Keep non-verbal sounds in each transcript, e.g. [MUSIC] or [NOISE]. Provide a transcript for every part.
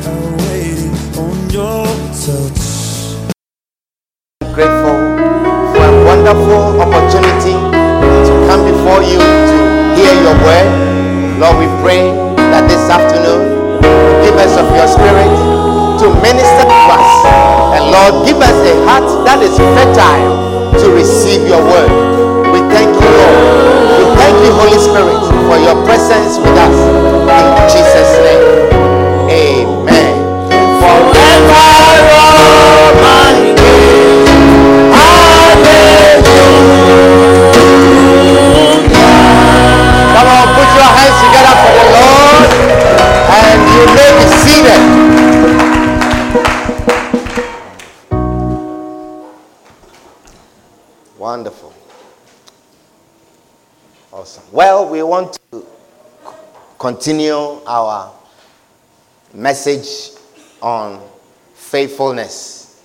Are waiting grateful for a wonderful opportunity to come before you to hear your word. Lord, we pray that this afternoon you give us of your spirit to minister to us. And Lord, give us a heart that is fertile to receive your word. We thank you, Lord. We thank you, Holy Spirit, for your presence with us. In Jesus' name. Wonderful. Awesome. Well, we want to continue our message on faithfulness.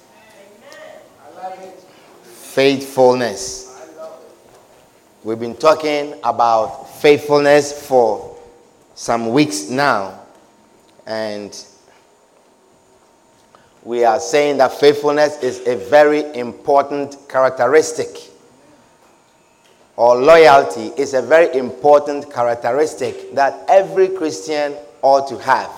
Faithfulness. We've been talking about faithfulness for some weeks now. And we are saying that faithfulness is a very important characteristic, or loyalty is a very important characteristic that every Christian ought to have.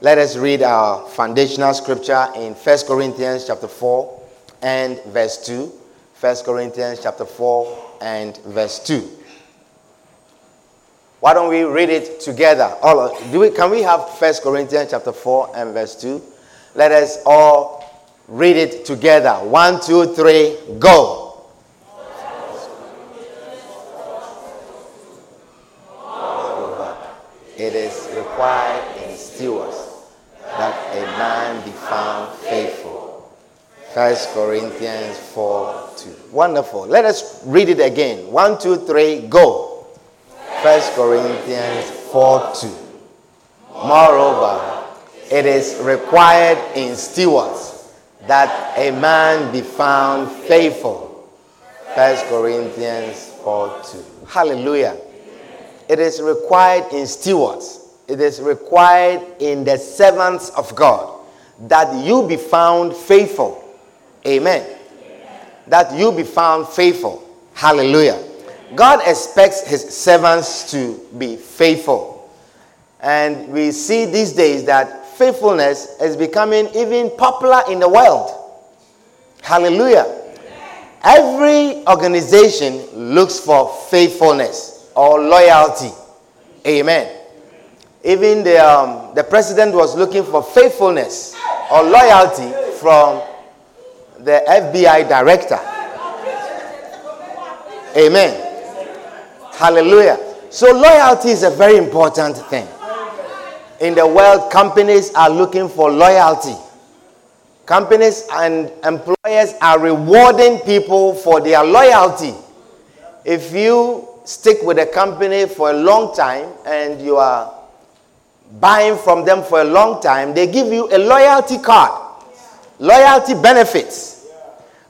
Let us read our foundational scripture in 1 Corinthians chapter 4 and verse 2. 1 Corinthians chapter 4 and verse 2. Why don't we read it together? Oh, all of, do we, can we have 1 Corinthians chapter 4 and verse 2? Let us all read it together. One, two, three, go. It is required in stewards that a man be found faithful. 1 Corinthians 4 2. Wonderful. Let us read it again. One, two, three, go. 1 Corinthians 4 2. Moreover, it is required in stewards that a man be found faithful. 1 Corinthians 4 2. Hallelujah. It is required in stewards. It is required in the servants of God that you be found faithful. Amen. That you be found faithful. Hallelujah. God expects his servants to be faithful. And we see these days that faithfulness is becoming even popular in the world. Hallelujah. Every organization looks for faithfulness or loyalty. Amen. Even the, um, the president was looking for faithfulness or loyalty from the FBI director. Amen. Hallelujah. So, loyalty is a very important thing. In the world, companies are looking for loyalty. Companies and employers are rewarding people for their loyalty. If you stick with a company for a long time and you are buying from them for a long time, they give you a loyalty card, loyalty benefits.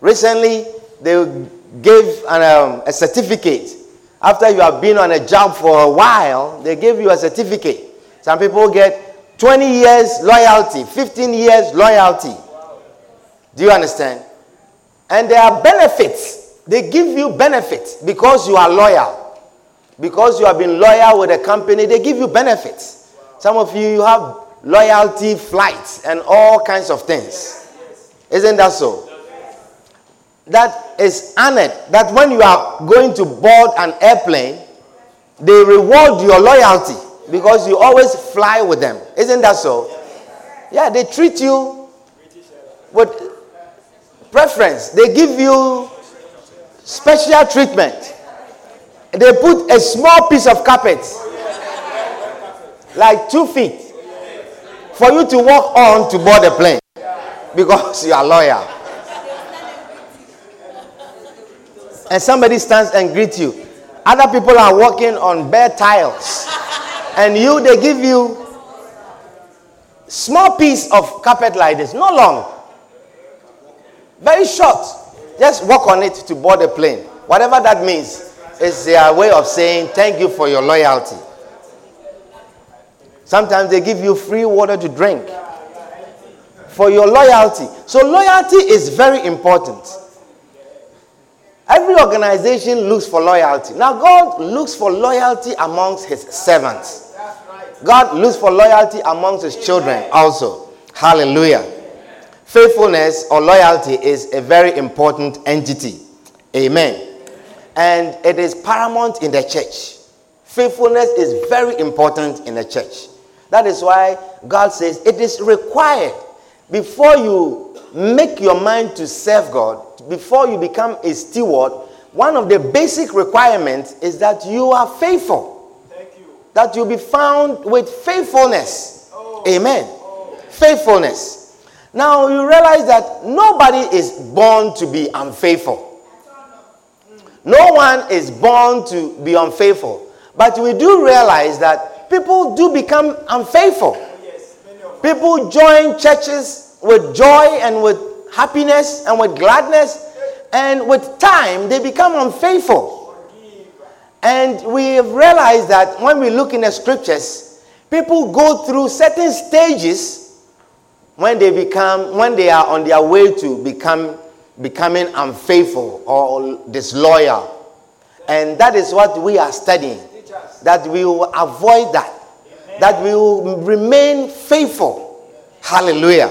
Recently, they gave an, um, a certificate. After you have been on a job for a while, they give you a certificate. Some people get 20 years loyalty, 15 years loyalty. Do you understand? And there are benefits. They give you benefits because you are loyal. Because you have been loyal with a company, they give you benefits. Some of you, have loyalty flights and all kinds of things. Isn't that so? That is honored. That when you are going to board an airplane, they reward your loyalty because you always fly with them. Isn't that so? Yeah, they treat you with preference. They give you special treatment. They put a small piece of carpet, like two feet, for you to walk on to board the plane because you are loyal. And somebody stands and greets you. Other people are walking on bare tiles. And you, they give you small piece of carpet like this, not long. Very short. Just walk on it to board the plane. Whatever that means is their way of saying thank you for your loyalty. Sometimes they give you free water to drink for your loyalty. So, loyalty is very important. Every organization looks for loyalty. Now, God looks for loyalty amongst his servants. God looks for loyalty amongst his children also. Hallelujah. Faithfulness or loyalty is a very important entity. Amen. And it is paramount in the church. Faithfulness is very important in the church. That is why God says it is required before you make your mind to serve God, before you become a steward, one of the basic requirements is that you are faithful. You. That you be found with faithfulness. Oh. Amen. Oh. Faithfulness. Now you realize that nobody is born to be unfaithful. No one is born to be unfaithful. But we do realize that people do become unfaithful. People join churches with joy and with happiness and with gladness, and with time they become unfaithful. And we have realized that when we look in the scriptures, people go through certain stages when they become when they are on their way to become becoming unfaithful or disloyal. And that is what we are studying. That we will avoid that. That we will remain faithful. Hallelujah.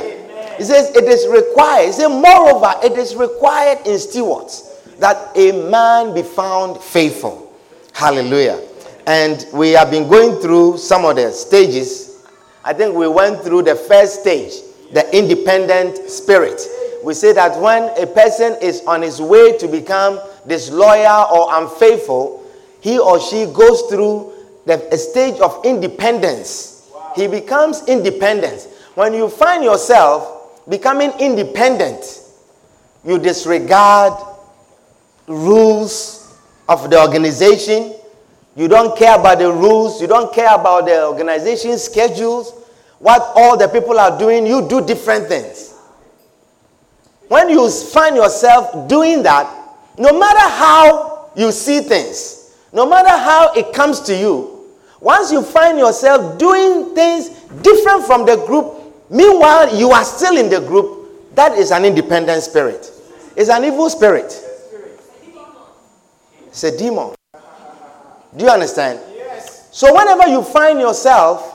He says it is required. He says, moreover, it is required in stewards that a man be found faithful. Hallelujah. And we have been going through some of the stages. I think we went through the first stage, the independent spirit we say that when a person is on his way to become disloyal or unfaithful, he or she goes through the stage of independence. Wow. He becomes independent. When you find yourself becoming independent, you disregard rules of the organization. You don't care about the rules. You don't care about the organization schedules. What all the people are doing, you do different things. When you find yourself doing that, no matter how you see things, no matter how it comes to you, once you find yourself doing things different from the group, meanwhile you are still in the group, that is an independent spirit. It's an evil spirit. It's a demon. Do you understand? Yes. So whenever you find yourself,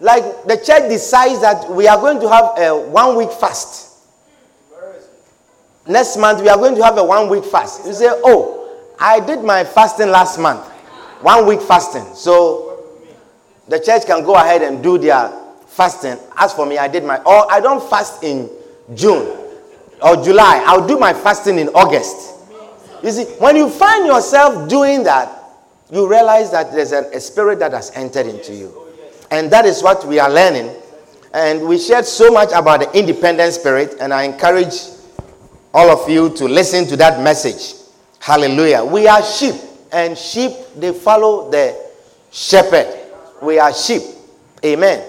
like the church decides that we are going to have a one week fast next month we are going to have a one week fast. You say, Oh, I did my fasting last month. One week fasting. So the church can go ahead and do their fasting. As for me, I did my, or I don't fast in June or July. I'll do my fasting in August. You see, when you find yourself doing that, you realize that there's a spirit that has entered into you. And that is what we are learning. And we shared so much about the independent spirit, and I encourage all of you to listen to that message. Hallelujah. We are sheep, and sheep, they follow the shepherd. We are sheep. Amen.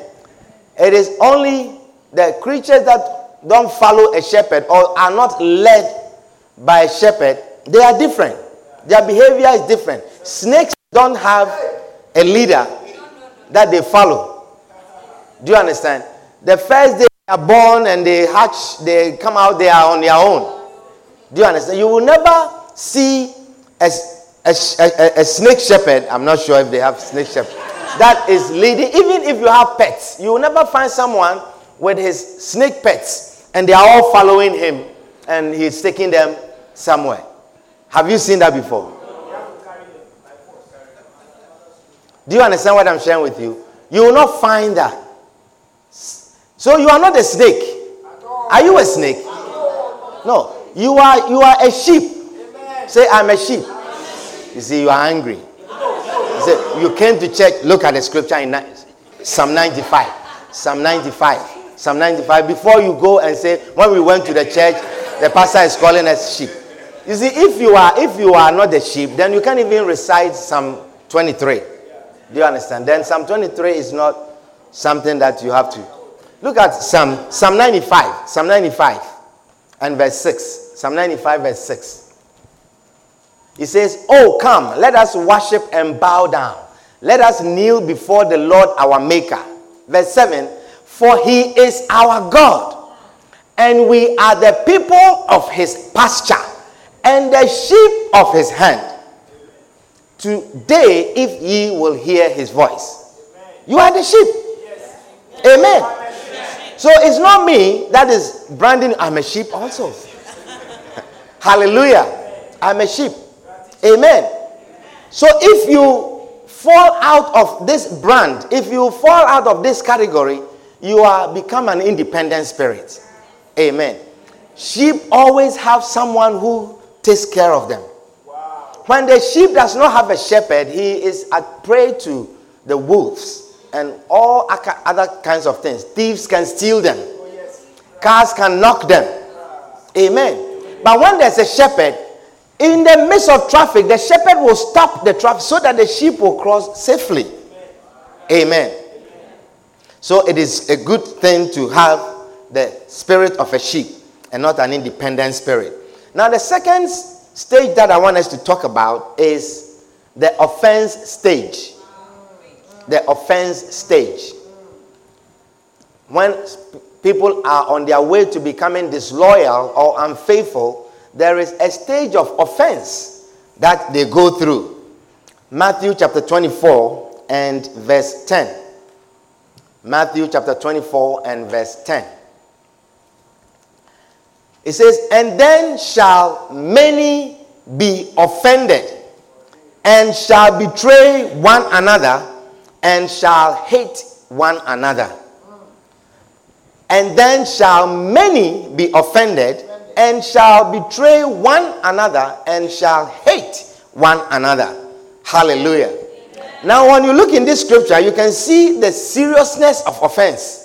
It is only the creatures that don't follow a shepherd or are not led by a shepherd, they are different. Their behavior is different. Snakes don't have a leader that they follow. Do you understand? The first day they are born and they hatch, they come out, they are on their own. Do you understand? You will never see a, a, a, a snake shepherd. I'm not sure if they have snake shepherd. That is leading. Even if you have pets, you will never find someone with his snake pets and they are all following him and he's taking them somewhere. Have you seen that before? Do you understand what I'm sharing with you? You will not find that. So you are not a snake. Are you a snake? No. You are you are a sheep. Say I'm a sheep. You see, you are angry. You you came to church. Look at the scripture in Psalm 95. Psalm 95. Psalm 95. Before you go and say, when we went to the church, the pastor is calling us sheep. You see, if you are if you are not the sheep, then you can't even recite Psalm 23. Do you understand? Then Psalm 23 is not something that you have to. Look at Psalm Psalm 95. Psalm 95 and verse 6. Psalm 95 verse 6. He says, Oh, come, let us worship and bow down. Let us kneel before the Lord our Maker. Verse 7 For he is our God, and we are the people of his pasture and the sheep of his hand. Today, if ye will hear his voice, you are the sheep. Amen. So it's not me that is branding, I'm a sheep also. [LAUGHS] Hallelujah. I'm a sheep. Amen. So if you fall out of this brand, if you fall out of this category, you are become an independent spirit. Amen. Sheep always have someone who takes care of them. When the sheep does not have a shepherd, he is at prey to the wolves and all other kinds of things. Thieves can steal them. Oh, Cars can knock them. Amen. But when there's a shepherd, in the midst of traffic, the shepherd will stop the traffic so that the sheep will cross safely. Amen. So it is a good thing to have the spirit of a sheep and not an independent spirit. Now, the second stage that I want us to talk about is the offense stage. The offense stage. When people are on their way to becoming disloyal or unfaithful, there is a stage of offense that they go through. Matthew chapter 24 and verse 10. Matthew chapter 24 and verse 10. It says, And then shall many be offended, and shall betray one another, and shall hate one another. And then shall many be offended, and shall betray one another, and shall hate one another. Hallelujah. Now, when you look in this scripture, you can see the seriousness of offense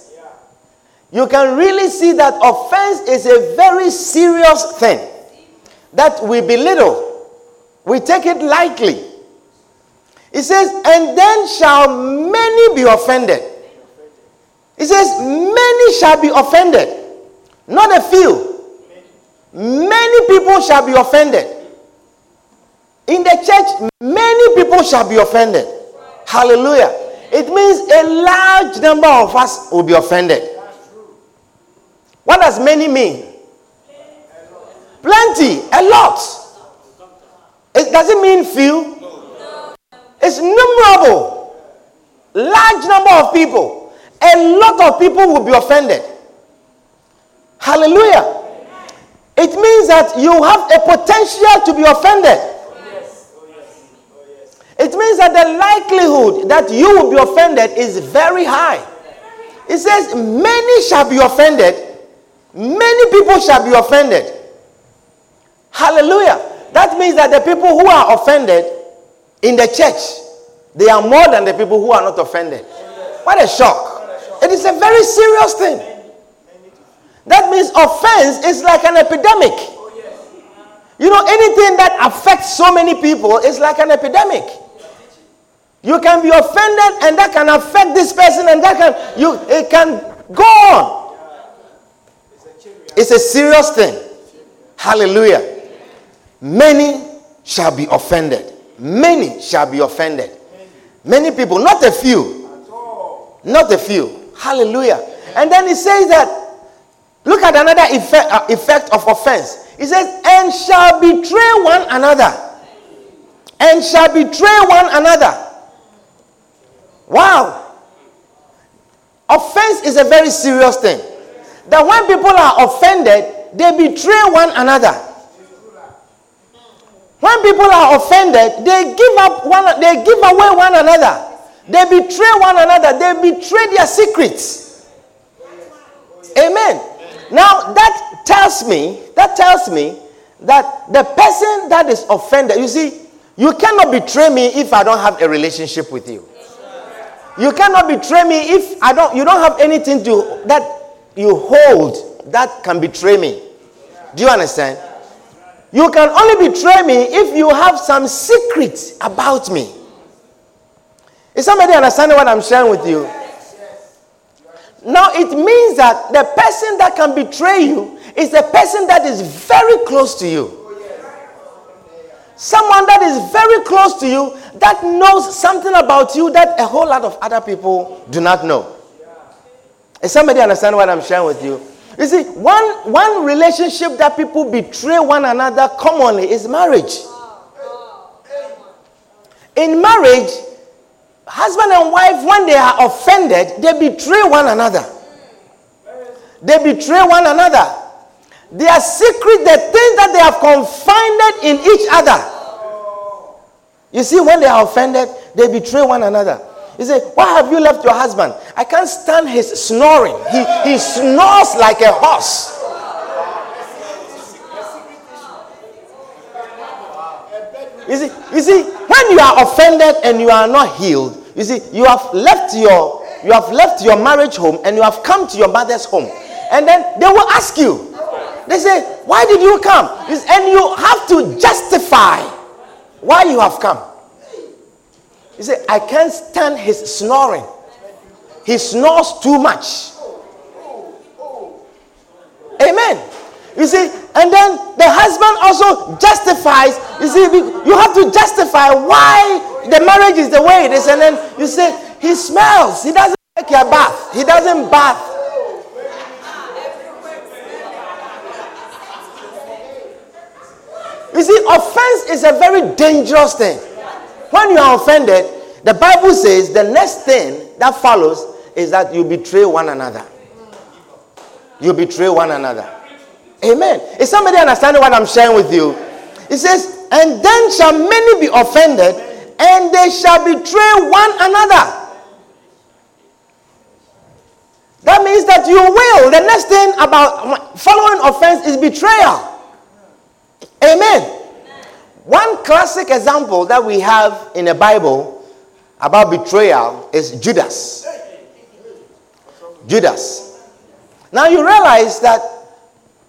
you can really see that offense is a very serious thing that we belittle, we take it lightly. It says, and then shall many be offended. It says, many shall be offended, not a few. Many people shall be offended. In the church, many people shall be offended. Hallelujah. It means a large number of us will be offended. What does many mean? Plenty, a lot. It doesn't mean few. It's numerable. Large number of people. A lot of people will be offended. Hallelujah. It means that you have a potential to be offended. It means that the likelihood that you will be offended is very high. It says, Many shall be offended, many people shall be offended. Hallelujah. That means that the people who are offended in the church, they are more than the people who are not offended. What a shock. It is a very serious thing. That means offense is like an epidemic. You know, anything that affects so many people is like an epidemic. You can be offended and that can affect this person and that can you it can go on. It's a serious thing. Hallelujah. Many shall be offended. Many shall be offended. Many people, not a few. Not a few. Hallelujah. And then he says that look at another effect, uh, effect of offense. He says, and shall betray one another. And shall betray one another. Wow. Offense is a very serious thing that when people are offended, they betray one another. When people are offended, they give up one, they give away one another. They betray one another. They betray their secrets. Amen. Now that tells me, that tells me that the person that is offended, you see, you cannot betray me if I don't have a relationship with you. You cannot betray me if I don't you don't have anything to that you hold that can betray me. Do you understand? You can only betray me if you have some secret about me. Is somebody understanding what I'm sharing with you? Now it means that the person that can betray you is the person that is very close to you. Someone that is very close to you that knows something about you that a whole lot of other people do not know. Is somebody understand what I'm sharing with you? You see, one, one relationship that people betray one another commonly is marriage. In marriage, husband and wife, when they are offended, they betray one another. They betray one another. Their secret, the things that they have confided in each other. You see, when they are offended, they betray one another. You say, Why have you left your husband? I can't stand his snoring. He, he snores like a horse. You see, you see, when you are offended and you are not healed, you see, you have left your you have left your marriage home and you have come to your mother's home. And then they will ask you. They say, Why did you come? And you have to justify why you have come. You say, I can't stand his snoring. He snores too much. Amen. You see, and then the husband also justifies. You see, you have to justify why the marriage is the way it is. And then you say, he smells. He doesn't take a bath. He doesn't bath. You see, offense is a very dangerous thing. When you are offended, the Bible says the next thing that follows is that you betray one another. You betray one another. Amen. Is somebody understanding what I'm sharing with you? It says, And then shall many be offended, and they shall betray one another. That means that you will. The next thing about following offense is betrayal. Amen. One classic example that we have in the Bible about betrayal is Judas. Judas. Now you realize that,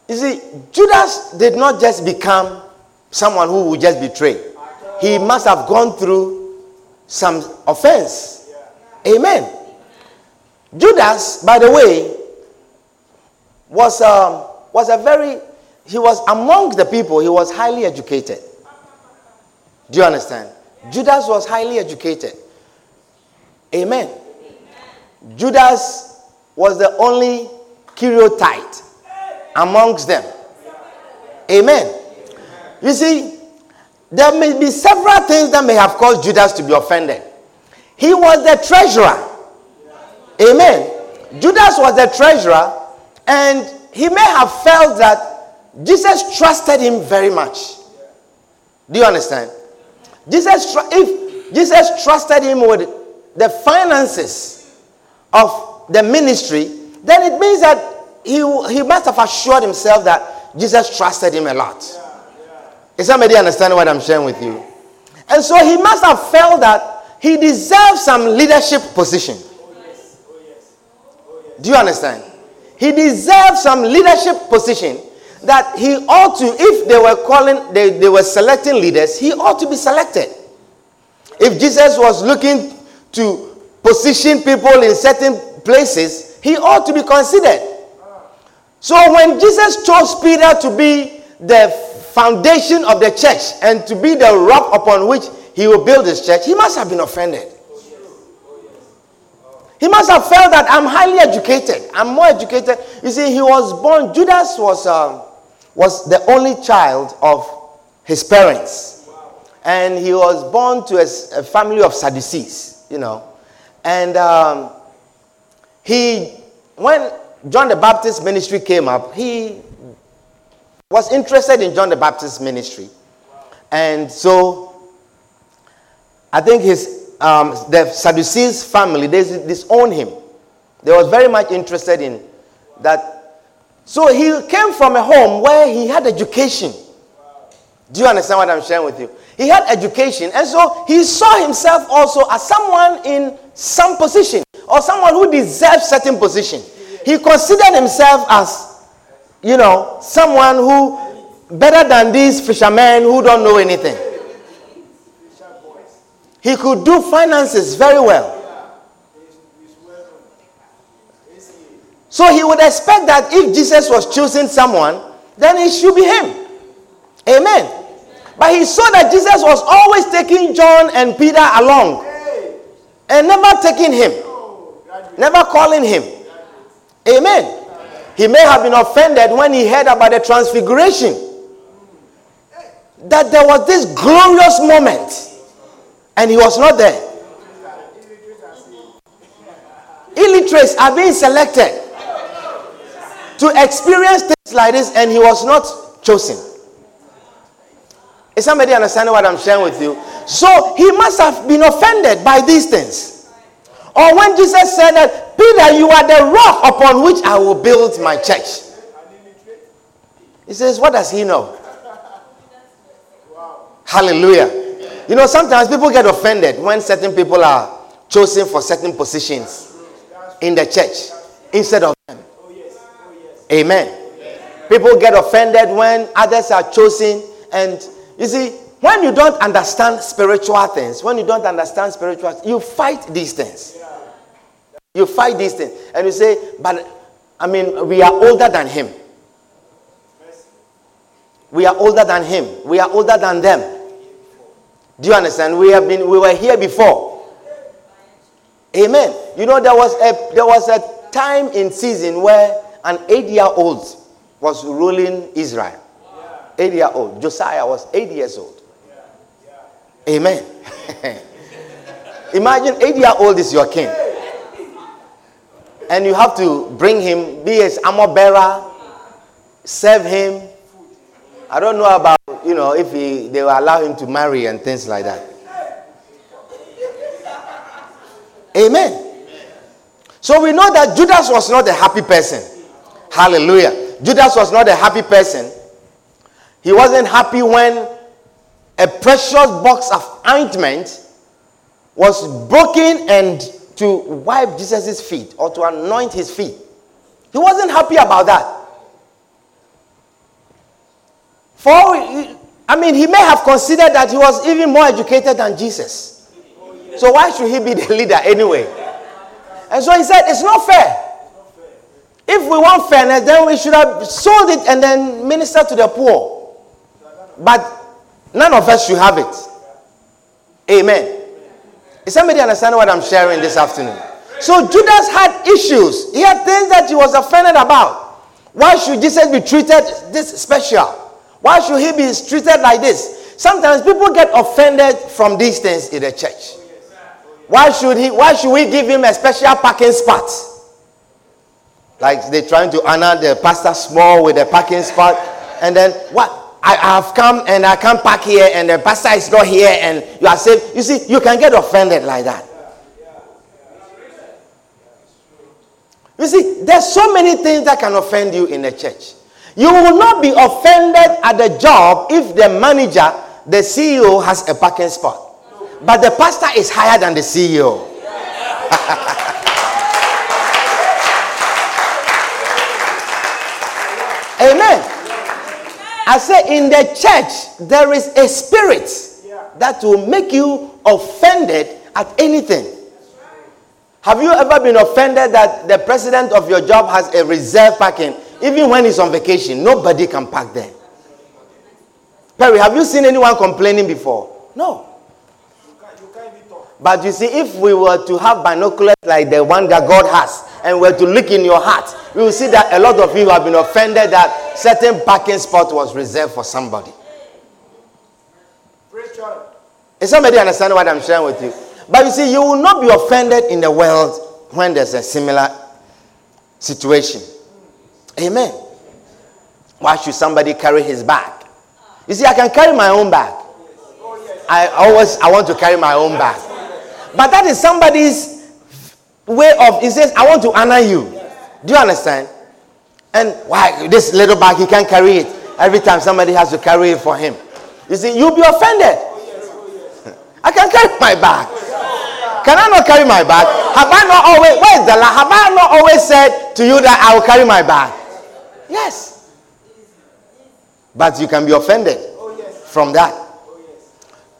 you see, Judas did not just become someone who would just betray, he must have gone through some offense. Amen. Judas, by the way, was, um, was a very, he was among the people, he was highly educated. Do you understand? Judas was highly educated. Amen. Judas was the only Keriotite amongst them. Amen. You see, there may be several things that may have caused Judas to be offended. He was the treasurer. Amen. Judas was the treasurer, and he may have felt that Jesus trusted him very much. Do you understand? Jesus, if Jesus trusted him with the finances of the ministry, then it means that he, he must have assured himself that Jesus trusted him a lot. Is somebody understanding what I'm sharing with you? And so he must have felt that he deserved some leadership position. Oh, oh, oh, Do you understand? He deserved some leadership position that he ought to, if they were calling, they, they were selecting leaders, he ought to be selected. If Jesus was looking to position people in certain places, he ought to be considered. So when Jesus chose Peter to be the foundation of the church and to be the rock upon which he will build his church, he must have been offended. He must have felt that I'm highly educated. I'm more educated. You see, he was born, Judas was, um, was the only child of his parents. And he was born to a, a family of Sadducees, you know. And um, he, when John the Baptist ministry came up, he was interested in John the Baptist ministry. And so I think his um, the Sadducees family, they disowned him. They was very much interested in that. So he came from a home where he had education. Do you understand what I'm sharing with you? He had education. And so he saw himself also as someone in some position or someone who deserves certain position. He considered himself as, you know, someone who better than these fishermen who don't know anything. He could do finances very well. So he would expect that if Jesus was choosing someone, then it should be him. Amen. But he saw that Jesus was always taking John and Peter along and never taking him, never calling him. Amen. He may have been offended when he heard about the transfiguration. That there was this glorious moment and he was not there. Illiterates are being selected to experience things like this and he was not chosen. Is somebody understanding what I'm sharing with you? So he must have been offended by these things. Or when Jesus said that, Peter, you are the rock upon which I will build my church. He says, What does he know? Hallelujah. You know, sometimes people get offended when certain people are chosen for certain positions in the church instead of them. Amen. People get offended when others are chosen and you see, when you don't understand spiritual things, when you don't understand spiritual you fight these things. You fight these things. And you say, but I mean, we are older than him. We are older than him. We are older than them. Do you understand? We have been we were here before. Amen. You know, there was a there was a time in season where an eight-year-old was ruling Israel eight year old. Josiah was eight years old. Amen. [LAUGHS] Imagine eight year old is your king. And you have to bring him, be his armor bearer, serve him. I don't know about, you know, if he, they will allow him to marry and things like that. Amen. So we know that Judas was not a happy person. Hallelujah. Judas was not a happy person. He wasn't happy when a precious box of ointment was broken and to wipe Jesus' feet or to anoint his feet. He wasn't happy about that. For, I mean, he may have considered that he was even more educated than Jesus. So why should he be the leader anyway? And so he said, it's not fair. If we want fairness, then we should have sold it and then minister to the poor. But none of us should have it. Amen. Is somebody understanding what I'm sharing this afternoon? So Judas had issues. He had things that he was offended about. Why should Jesus be treated this special? Why should he be treated like this? Sometimes people get offended from these things in the church. Why should he why should we give him a special parking spot? Like they're trying to honor the pastor small with a parking spot. And then what? I have come and I can't park here and the pastor is not here and you are safe. You see, you can get offended like that. You see, there's so many things that can offend you in the church. You will not be offended at the job if the manager, the CEO, has a parking spot. But the pastor is higher than the CEO. [LAUGHS] Amen. I say in the church, there is a spirit that will make you offended at anything. Have you ever been offended that the president of your job has a reserve parking, even when he's on vacation? Nobody can park there. Perry, have you seen anyone complaining before? No. But you see, if we were to have binoculars like the one that God has, and were to look in your heart, you will see that a lot of you have been offended that certain parking spot was reserved for somebody. Is somebody understand what I'm sharing with you? But you see, you will not be offended in the world when there's a similar situation. Amen. Why should somebody carry his bag? You see, I can carry my own bag. I always I want to carry my own bag. But that is somebody's way of he says, I want to honor you. Do you understand? And why this little bag he can't carry it. Every time somebody has to carry it for him. You see, you'll be offended. I can carry my bag. Can I not carry my bag? Have I not always, where is the lie? Have I not always said to you that I will carry my bag? Yes. But you can be offended from that.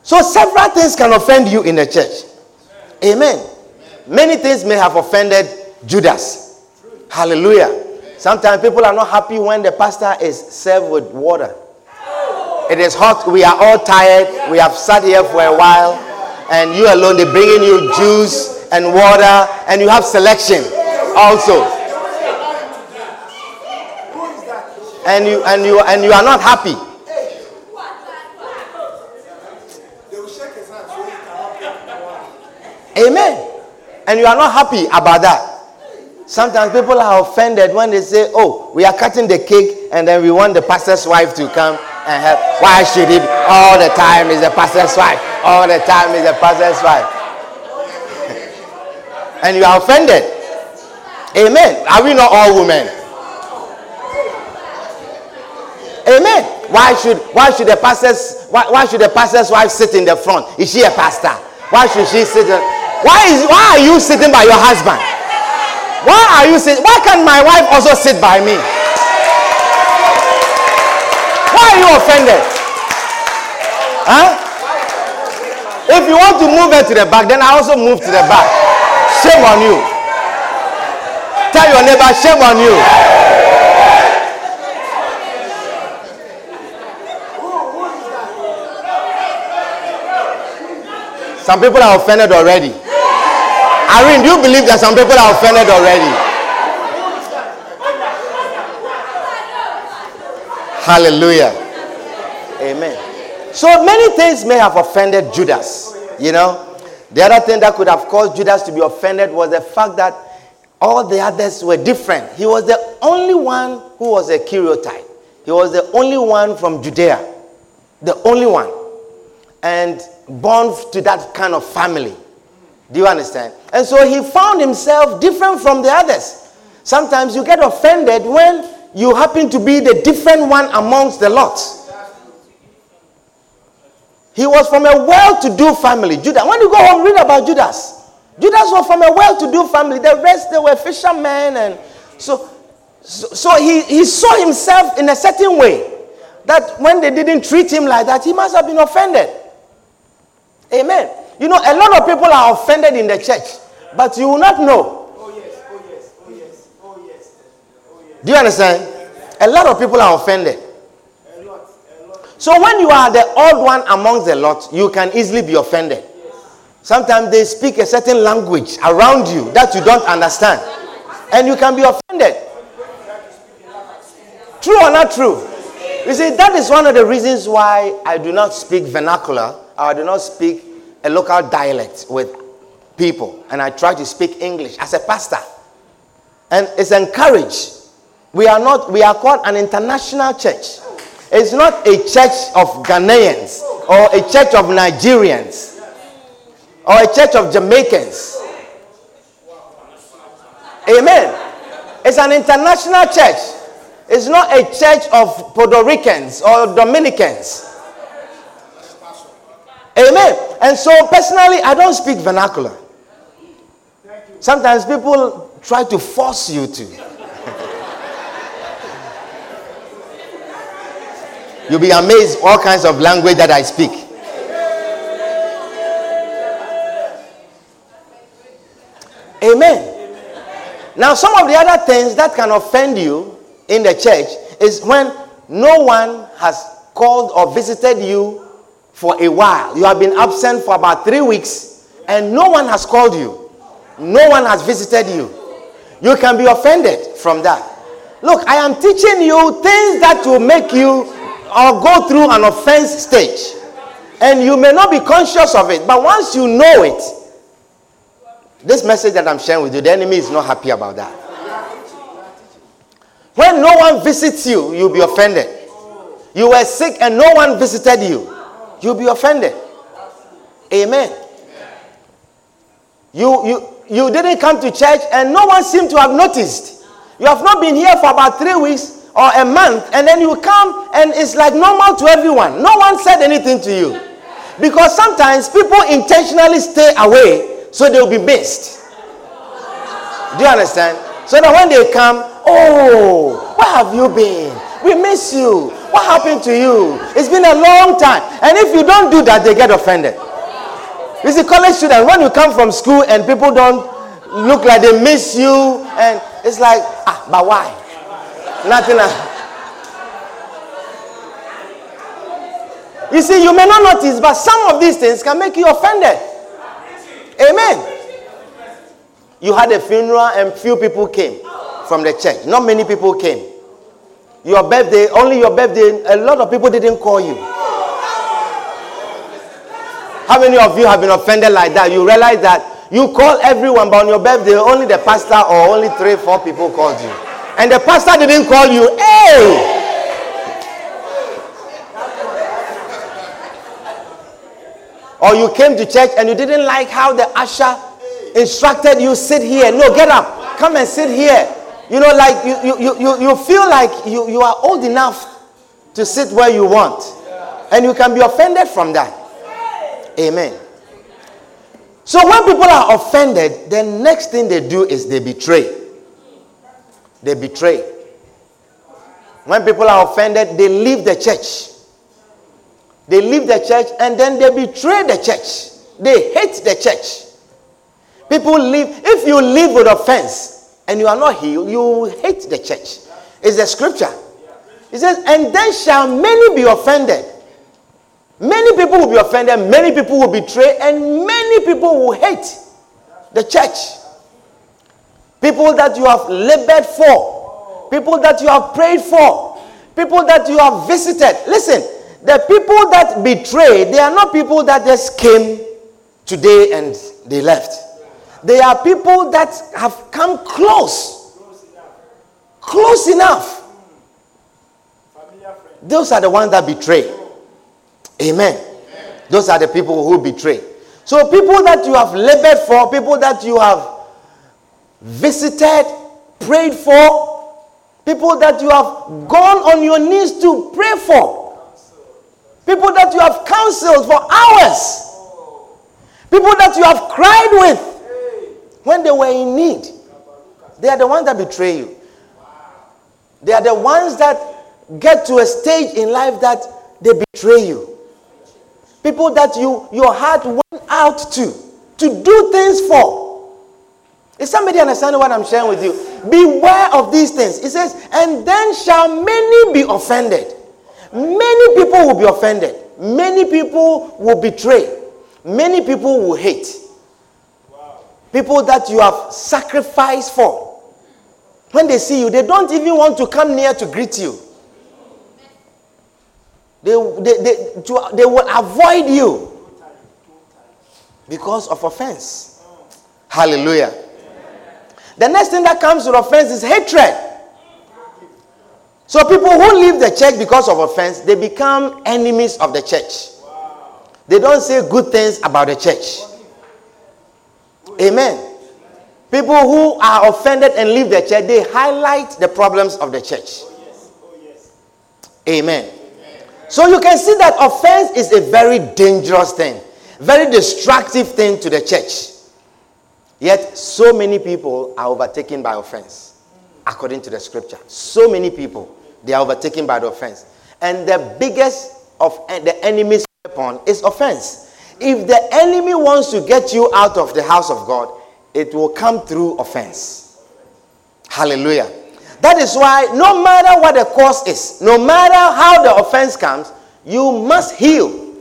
So several things can offend you in the church. Amen. Many things may have offended Judas. Hallelujah. Sometimes people are not happy when the pastor is served with water. It is hot. We are all tired. We have sat here for a while. And you alone, they're bringing you juice and water. And you have selection also. And you, and you, and you are not happy. Amen. And you are not happy about that. Sometimes people are offended when they say, Oh, we are cutting the cake and then we want the pastor's wife to come and help. Why should it all the time is the pastor's wife? All the time is the pastor's wife. [LAUGHS] and you are offended. Amen. Are we not all women? Amen. Why should why should the pastor's why, why should the pastor's wife sit in the front? Is she a pastor? Why should she sit? In, why is why are you sitting by your husband? Why are you sitting? Why can't my wife also sit by me? Why are you offended? Huh? If you want to move her to the back, then I also move to the back. Shame on you. Tell your neighbor, shame on you. Some people are offended already. Irene, do you believe that some people are offended already? Hallelujah. Amen. So many things may have offended Judas. You know, the other thing that could have caused Judas to be offended was the fact that all the others were different. He was the only one who was a Keriotite. He was the only one from Judea. The only one. And born to that kind of family. Do you understand? And so he found himself different from the others. Sometimes you get offended when you happen to be the different one amongst the lot. He was from a well to do family. Judas. When you go home, read about Judas. Judas was from a well to do family. The rest, they were fishermen. And so, so, so he, he saw himself in a certain way that when they didn't treat him like that, he must have been offended. Amen. You know, a lot of people are offended in the church, but you will not know. Oh, yes, oh, yes, oh, yes, oh, yes, oh, yes. Do you understand? A lot of people are offended. A lot. So when you are the odd one amongst the lot, you can easily be offended. Yes. Sometimes they speak a certain language around you that you don't understand, and you can be offended. True or not true? You see, that is one of the reasons why I do not speak vernacular, I do not speak a local dialect with people and I try to speak English as a pastor. And it's encouraged. We are not, we are called an international church. It's not a church of Ghanaians or a church of Nigerians or a church of Jamaicans. Amen. It's an international church. It's not a church of Puerto Ricans or Dominicans. Amen. And so, personally, I don't speak vernacular. Sometimes people try to force you to. [LAUGHS] You'll be amazed all kinds of language that I speak. Amen. Now, some of the other things that can offend you in the church is when no one has called or visited you for a while. You have been absent for about three weeks and no one has called you, no one has visited you. You can be offended from that. Look, I am teaching you things that will make you or go through an offense stage. And you may not be conscious of it, but once you know it, this message that I'm sharing with you, the enemy is not happy about that. When no one visits you, you'll be offended. You were sick and no one visited you you'll be offended. Amen. You, you, you didn't come to church and no one seemed to have noticed. You have not been here for about three weeks or a month, and then you come and it's like normal to everyone. No one said anything to you. Because sometimes people intentionally stay away so they'll be missed. Do you understand? So that when they come, oh, where have you been? We miss you. What happened to you? It's been a long time. And if you don't do that, they get offended. You see, college students, when you come from school and people don't look like they miss you, and it's like, ah, but why? Nothing. You see, you may not notice, but some of these things can make you offended. Amen. You had a funeral and few people came from the church. Not many people came. Your birthday, only your birthday, a lot of people didn't call you. How many of you have been offended like that? You realize that you call everyone, but on your birthday, only the pastor or only three, four people called you. And the pastor didn't call you. Hey! Or you came to church and you didn't like how the usher instructed you sit here. No, get up. Come and sit here. You know, like you, you, you, you feel like you, you are old enough to sit where you want. And you can be offended from that. Amen. So when people are offended, the next thing they do is they betray. They betray. When people are offended, they leave the church. They leave the church and then they betray the church. They hate the church. People live, if you live with offense and you are not healed, you hate the church. It's the scripture. It says, and then shall many be offended. Many people will be offended, many people will betray, and many people will hate the church. People that you have labored for, people that you have prayed for, people that you have visited. Listen, the people that betray, they are not people that just came today and they left. They are people that have come close. Close enough. Those are the ones that betray. Amen. Those are the people who betray. So, people that you have labored for, people that you have visited, prayed for, people that you have gone on your knees to pray for, people that you have counseled for hours, people that you have cried with, when they were in need. They are the ones that betray you. They are the ones that get to a stage in life that they betray you. People that you your heart went out to to do things for. Is somebody understanding what I'm sharing with you? Beware of these things. It says, and then shall many be offended. Many people will be offended. Many people will betray. Many people will hate. People that you have sacrificed for. When they see you, they don't even want to come near to greet you. They, they, they, to, they will avoid you because of offense. Hallelujah. The next thing that comes with offense is hatred. So people who leave the church because of offense, they become enemies of the church. They don't say good things about the church. Amen. People who are offended and leave the church, they highlight the problems of the church. Amen. So you can see that offense is a very dangerous thing, very destructive thing to the church. Yet, so many people are overtaken by offense, according to the scripture. So many people, they are overtaken by the offense. And the biggest of the enemy's weapon is offense. If the enemy wants to get you out of the house of God, it will come through offense. Hallelujah. That is why, no matter what the cause is, no matter how the offense comes, you must heal.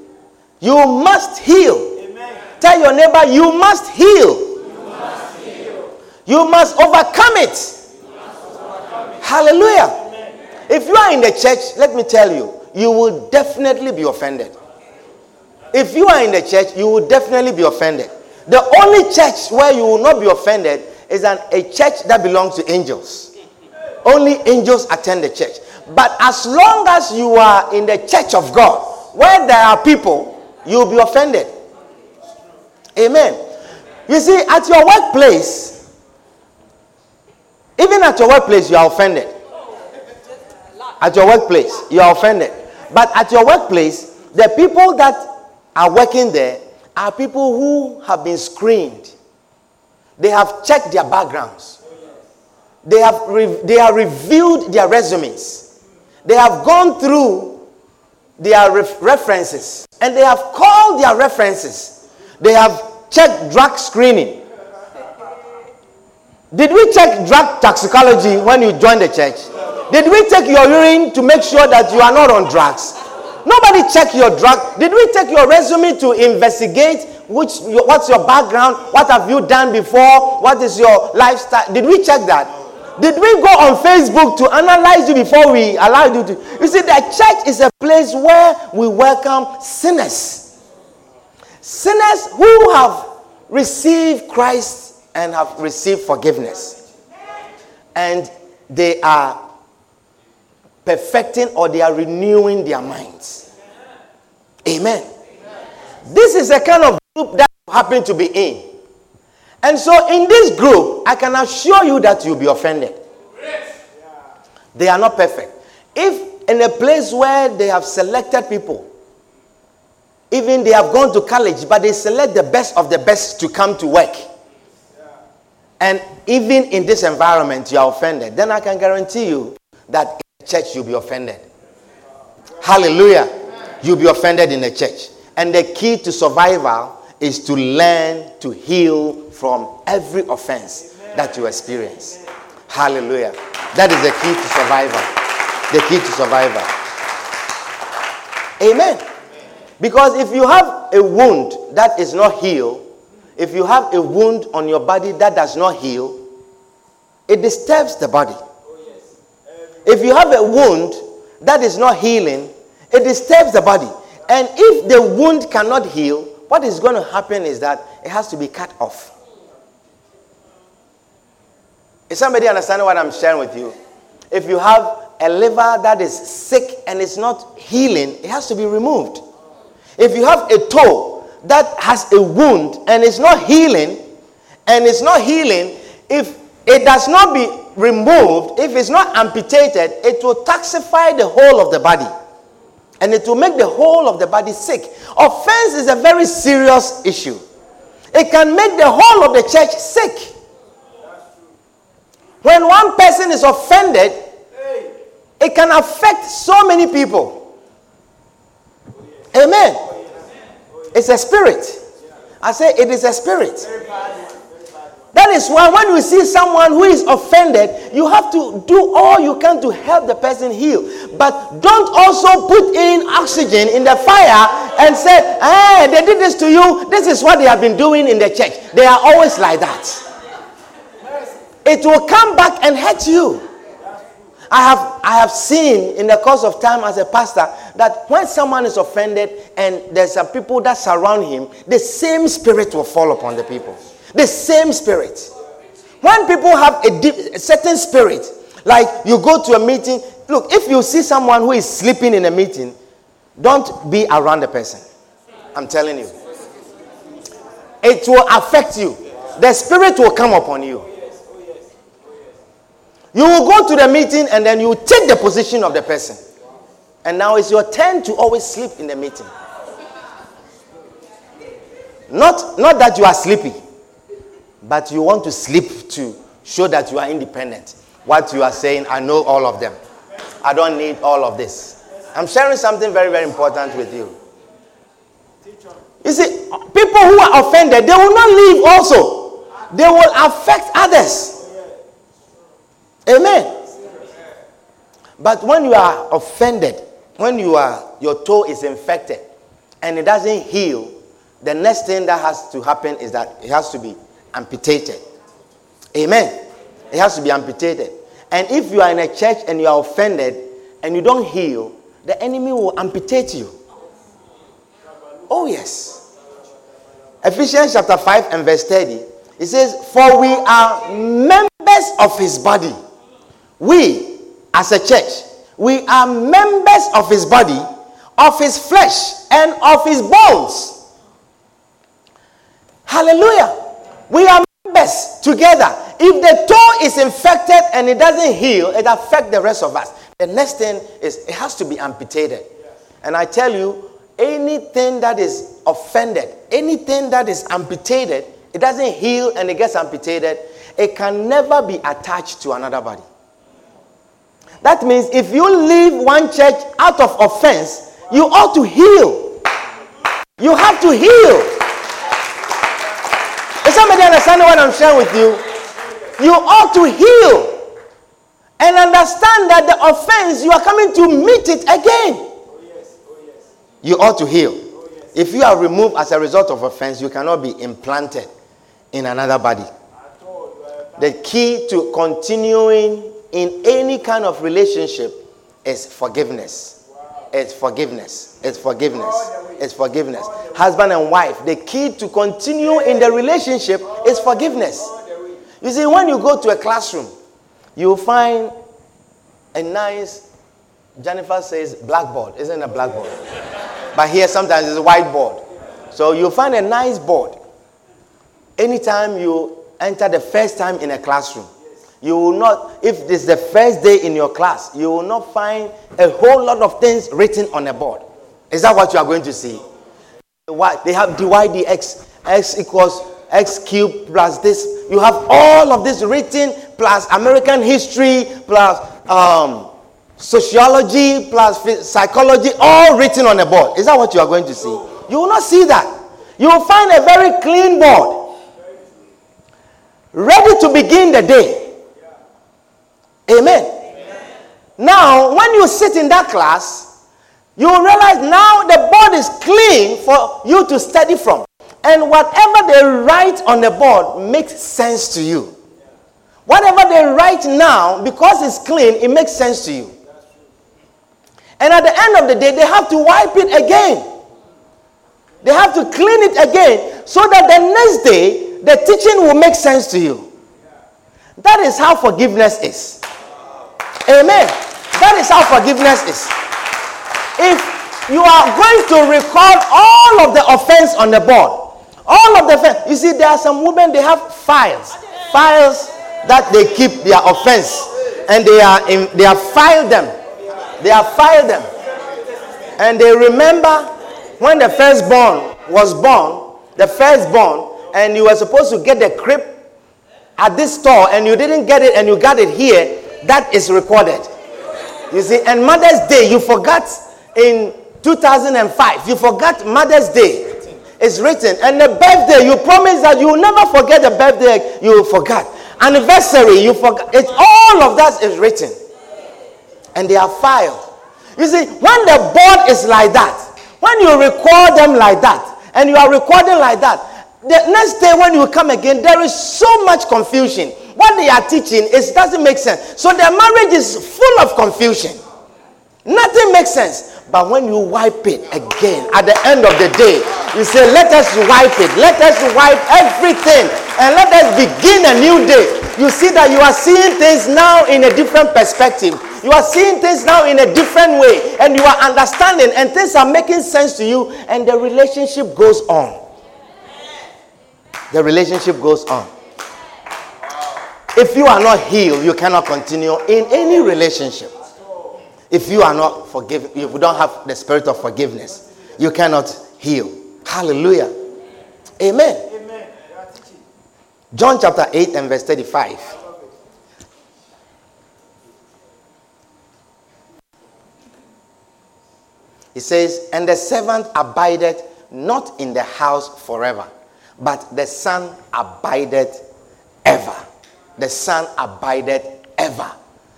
You must heal. Amen. Tell your neighbor, you must heal. You must, heal. You must overcome it. Must overcome it. Hallelujah. Amen. If you are in the church, let me tell you, you will definitely be offended. If you are in the church, you will definitely be offended. The only church where you will not be offended is an, a church that belongs to angels. Only angels attend the church. But as long as you are in the church of God, where there are people, you will be offended. Amen. You see, at your workplace, even at your workplace, you are offended. At your workplace, you are offended. But at your workplace, the people that are working there are people who have been screened. They have checked their backgrounds. They have, re- they have reviewed their resumes. They have gone through their ref- references and they have called their references. They have checked drug screening. Did we check drug toxicology when you joined the church? Did we take your urine to make sure that you are not on drugs? Nobody check your drug. Did we take your resume to investigate which what's your background? What have you done before? What is your lifestyle? Did we check that? Did we go on Facebook to analyze you before we allowed you to? You see, the church is a place where we welcome sinners. Sinners who have received Christ and have received forgiveness. And they are perfecting or they are renewing their minds. Amen. This is a kind of group that you happen to be in. And so, in this group, I can assure you that you'll be offended. They are not perfect. If in a place where they have selected people, even they have gone to college, but they select the best of the best to come to work, and even in this environment you are offended, then I can guarantee you that church you'll be offended. Hallelujah. You'll be offended in the church. And the key to survival is to learn to heal from every offense that you experience. Hallelujah. That is the key to survival. The key to survival. Amen. Because if you have a wound that is not healed, if you have a wound on your body that does not heal, it disturbs the body. If you have a wound that is not healing, it disturbs the body. And if the wound cannot heal, what is going to happen is that it has to be cut off. Is somebody understanding what I'm sharing with you? If you have a liver that is sick and it's not healing, it has to be removed. If you have a toe that has a wound and it's not healing, and it's not healing, if it does not be removed, if it's not amputated, it will toxify the whole of the body. And it will make the whole of the body sick. Offense is a very serious issue. It can make the whole of the church sick. When one person is offended, it can affect so many people. Amen. It's a spirit. I say it is a spirit. That is why when you see someone who is offended, you have to do all you can to help the person heal. But don't also put in oxygen in the fire and say, hey, they did this to you. This is what they have been doing in the church. They are always like that. It will come back and hurt you. I have, I have seen in the course of time as a pastor that when someone is offended and there's some people that surround him, the same spirit will fall upon the people. The same spirit. When people have a, deep, a certain spirit, like you go to a meeting, look, if you see someone who is sleeping in a meeting, don't be around the person. I'm telling you. It will affect you. The spirit will come upon you. You will go to the meeting and then you take the position of the person. And now it's your turn to always sleep in the meeting. Not, not that you are sleepy, but you want to sleep to show that you are independent. What you are saying, I know all of them. I don't need all of this. I'm sharing something very, very important with you. Teacher. You see, people who are offended, they will not leave also. They will affect others. Amen. But when you are offended, when you are your toe is infected and it doesn't heal, the next thing that has to happen is that it has to be amputated. Amen. It has to be amputated. And if you are in a church and you are offended and you don't heal, the enemy will amputate you. Oh, yes. Ephesians chapter 5 and verse 30. It says, For we are members of his body. We, as a church, we are members of his body, of his flesh, and of his bones. Hallelujah. We are members together. If the toe is infected and it doesn't heal, it affects the rest of us. The next thing is it has to be amputated. And I tell you, anything that is offended, anything that is amputated, it doesn't heal and it gets amputated, it can never be attached to another body. That means if you leave one church out of offense, you ought to heal. You have to heal. Somebody understanding what I'm sharing with you? You ought to heal and understand that the offense you are coming to meet it again. You ought to heal. If you are removed as a result of offense, you cannot be implanted in another body. The key to continuing in any kind of relationship is forgiveness. It's forgiveness. It's forgiveness. It's forgiveness. Husband and wife, the key to continue in the relationship is forgiveness. You see, when you go to a classroom, you find a nice, Jennifer says, blackboard. Isn't a blackboard? but here sometimes it's a whiteboard. So you find a nice board. Anytime you enter the first time in a classroom, you will not, if this is the first day in your class, you will not find a whole lot of things written on a board. Is that what you are going to see? They have dy dx, x equals x cubed plus this. You have all of this written plus American history plus um, sociology plus psychology, all written on a board. Is that what you are going to see? You will not see that. You will find a very clean board, ready to begin the day. Amen. Amen. Now, when you sit in that class, you realize now the board is clean for you to study from. And whatever they write on the board makes sense to you. Whatever they write now, because it's clean, it makes sense to you. And at the end of the day, they have to wipe it again. They have to clean it again so that the next day, the teaching will make sense to you. That is how forgiveness is. Amen. That is how forgiveness is. If you are going to record all of the offense on the board, all of the offense, you see, there are some women, they have files, files that they keep their offense, and they are in, they have filed them. They have filed them, and they remember when the firstborn was born, the firstborn, and you were supposed to get the crib at this store, and you didn't get it, and you got it here that is recorded. You see, and Mother's Day, you forgot in 2005, you forgot Mother's Day. It's written. And the birthday, you promise that you will never forget the birthday you forgot. Anniversary, you forgot. It's all of that is written. And they are filed. You see, when the board is like that, when you record them like that, and you are recording like that, the next day when you come again, there is so much confusion what they are teaching is doesn't make sense. So their marriage is full of confusion. Nothing makes sense. But when you wipe it again at the end of the day, you say, Let us wipe it. Let us wipe everything and let us begin a new day. You see that you are seeing things now in a different perspective. You are seeing things now in a different way and you are understanding and things are making sense to you and the relationship goes on. The relationship goes on. If you are not healed, you cannot continue in any relationship. If you are not forgiven, if you don't have the spirit of forgiveness, you cannot heal. Hallelujah. Amen. Amen. John chapter 8 and verse 35. He says, And the servant abided not in the house forever, but the son abided ever the Son abided ever.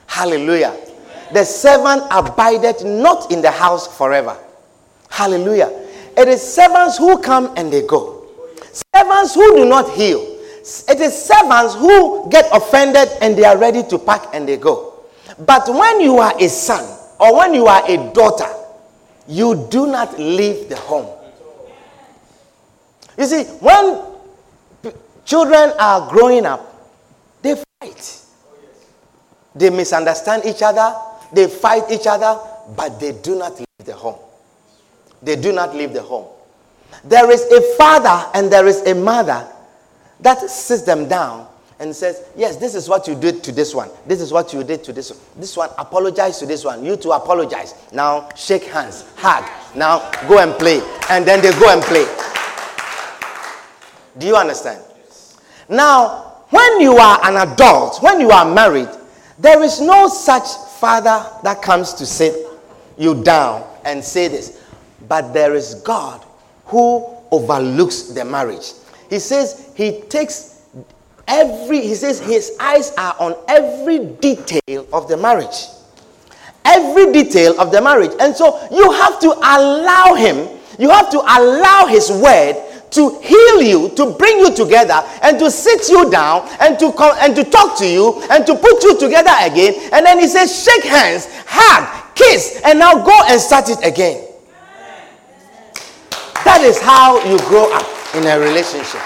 Hallelujah. The servant abided not in the house forever. Hallelujah. It is servants who come and they go. Servants who do not heal. It is servants who get offended and they are ready to pack and they go. But when you are a son or when you are a daughter, you do not leave the home. You see, when children are growing up, they fight. They misunderstand each other, they fight each other, but they do not leave the home. They do not leave the home. There is a father and there is a mother that sits them down and says, Yes, this is what you did to this one. This is what you did to this one. This one, apologize to this one. You two apologize. Now shake hands, hug, Now go and play. And then they go and play. Do you understand? Now, when you are an adult, when you are married, there is no such father that comes to sit you down and say this. But there is God who overlooks the marriage. He says he takes every, he says his eyes are on every detail of the marriage. Every detail of the marriage. And so you have to allow him, you have to allow his word to heal you, to bring you together, and to sit you down, and to come and to talk to you, and to put you together again. And then he says, shake hands, hug, kiss, and now go and start it again. That is how you grow up in a relationship.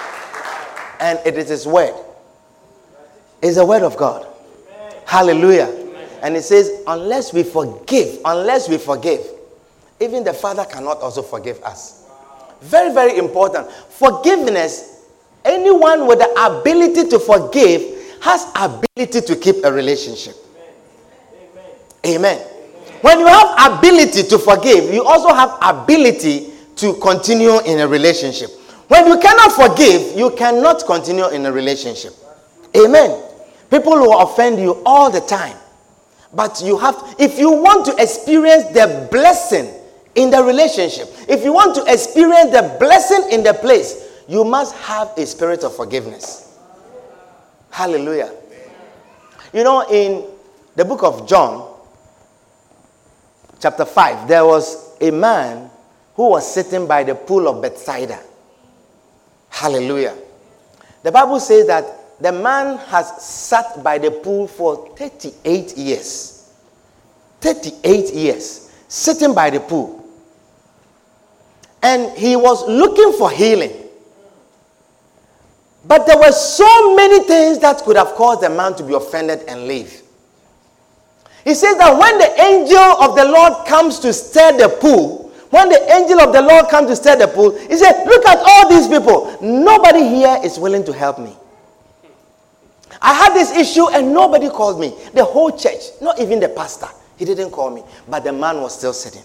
And it is his word. It's the word of God. Hallelujah. And it says, unless we forgive, unless we forgive, even the Father cannot also forgive us. Very, very important. Forgiveness, anyone with the ability to forgive has ability to keep a relationship. Amen. When you have ability to forgive, you also have ability to continue in a relationship. When you cannot forgive, you cannot continue in a relationship. Amen. People will offend you all the time. But you have, if you want to experience the blessing in the relationship. If you want to experience the blessing in the place, you must have a spirit of forgiveness. Hallelujah. You know, in the book of John, chapter 5, there was a man who was sitting by the pool of Bethsaida. Hallelujah. The Bible says that the man has sat by the pool for 38 years. 38 years, sitting by the pool and he was looking for healing. But there were so many things that could have caused the man to be offended and leave. He says that when the angel of the Lord comes to stir the pool, when the angel of the Lord comes to stir the pool, he said, Look at all these people. Nobody here is willing to help me. I had this issue and nobody called me. The whole church, not even the pastor, he didn't call me. But the man was still sitting.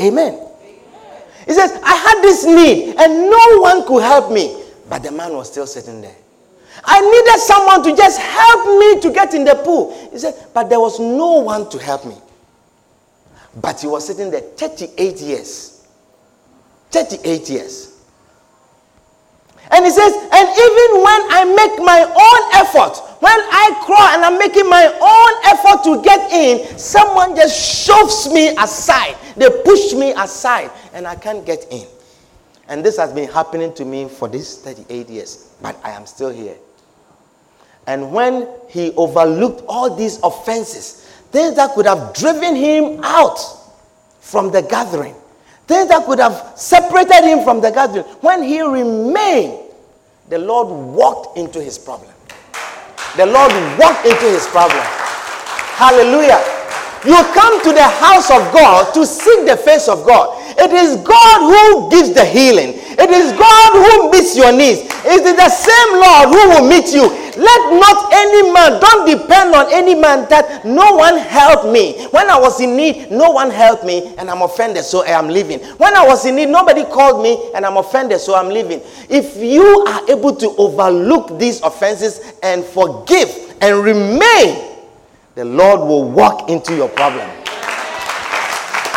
Amen. He says, I had this need and no one could help me. But the man was still sitting there. I needed someone to just help me to get in the pool. He said, but there was no one to help me. But he was sitting there 38 years. 38 years. And he says, and even when I make my own effort, when I crawl and I'm making my own effort to get in, someone just shoves me aside. They push me aside and I can't get in. And this has been happening to me for these 38 years, but I am still here. And when he overlooked all these offenses, things that could have driven him out from the gathering, things that could have separated him from the gathering, when he remained, the Lord walked into his problem. The Lord walked into his problem. Hallelujah. You come to the house of God to seek the face of God. It is God who gives the healing. It is God who meets your needs. It is the same Lord who will meet you. Let not any man, don't depend on any man that no one helped me. When I was in need, no one helped me and I'm offended, so I am leaving. When I was in need, nobody called me and I'm offended, so I'm leaving. If you are able to overlook these offenses and forgive and remain, the Lord will walk into your problem.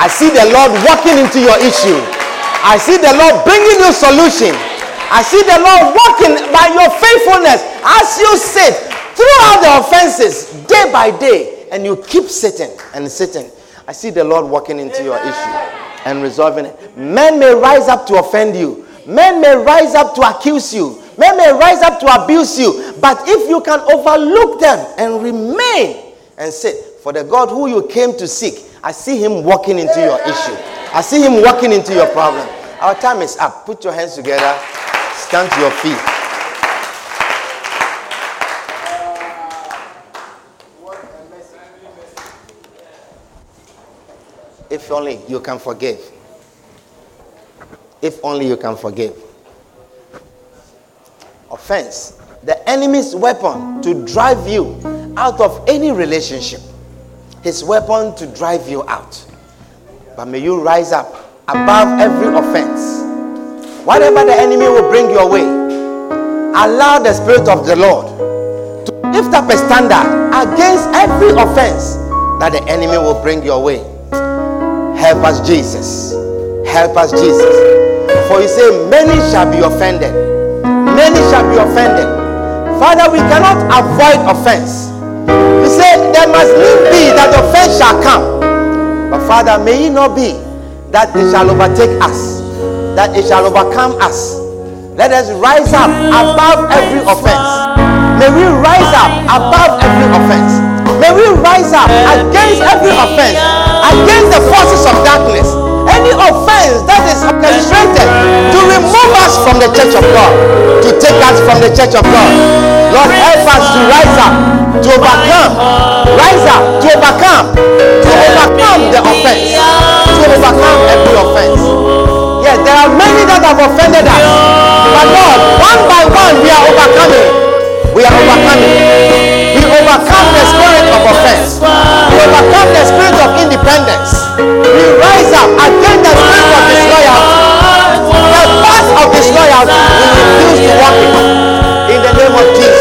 I see the Lord walking into your issue. I see the Lord bringing you solution. I see the Lord working by your faithfulness as you sit throughout the offenses day by day and you keep sitting and sitting. I see the Lord walking into your issue and resolving it. Men may rise up to offend you, men may rise up to accuse you, men may rise up to abuse you. But if you can overlook them and remain and sit for the God who you came to seek, I see him walking into your issue. I see him walking into your problem. Our time is up. Put your hands together. Stand to your feet. If only you can forgive. If only you can forgive. Offense. The enemy's weapon to drive you out of any relationship his weapon to drive you out. But may you rise up above every offense. Whatever the enemy will bring your way, allow the Spirit of the Lord to lift up a standard against every offense that the enemy will bring your way. Help us, Jesus. Help us, Jesus. For you say, Many shall be offended. Many shall be offended. Father, we cannot avoid offense. There must need be that the offense shall come. But Father, may it not be that it shall overtake us that it shall overcome us. Let us rise up above every offense. May we rise up above every offense. May we rise up against every offense, against the forces of darkness. Any offense that is orchestrated to remove us from the church of God, to take us from the church of God. Lord, help us to rise up, to overcome, rise up, to overcome, to overcome the offense, to overcome every offense. Yes, there are many that have offended us. But Lord, one by one we are overcoming. We are overcoming. Overcome the spirit of offense. We overcome the spirit of independence. We rise up against the spirit of disloyalty. The path of disloyalty we refuse to walk in. In the name of Jesus.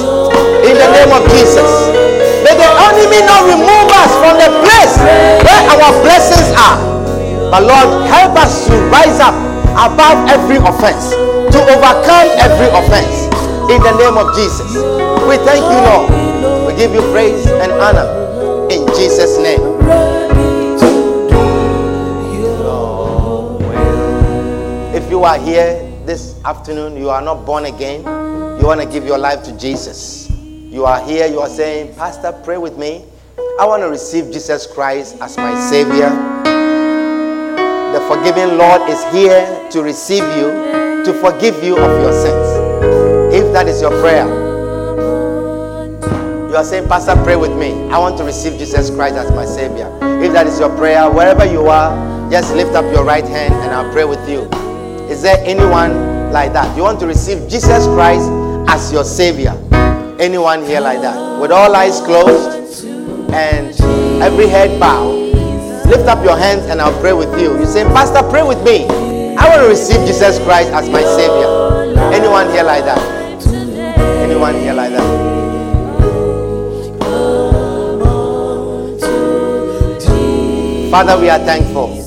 in the name of Jesus. May the enemy not remove us from the place where our blessings are. But Lord, help us to rise up above every offense, to overcome every offense in the name of Jesus. We thank you, Lord. We give you praise and honor in Jesus' name. If you are here this afternoon, you are not born again, you want to give your life to Jesus. You are here, you are saying, Pastor, pray with me. I want to receive Jesus Christ as my Savior. The forgiving Lord is here to receive you, to forgive you of your sins. If that is your prayer, you are saying, Pastor, pray with me. I want to receive Jesus Christ as my Savior. If that is your prayer, wherever you are, just lift up your right hand and I'll pray with you. Is there anyone like that? You want to receive Jesus Christ as your Savior? Anyone here like that? With all eyes closed and every head bowed, lift up your hands and I'll pray with you. You say, Pastor, pray with me. I want to receive Jesus Christ as my Savior. Anyone here like that? Anyone here like that? Father, we are thankful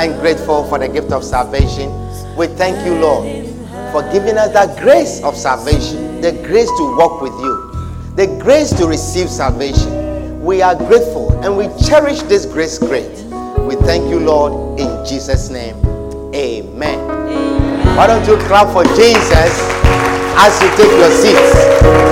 and grateful for the gift of salvation. We thank you, Lord, for giving us that grace of salvation, the grace to walk with you, the grace to receive salvation. We are grateful and we cherish this grace great. We thank you, Lord, in Jesus' name. Amen. Amen. Why don't you clap for Jesus as you take your seats?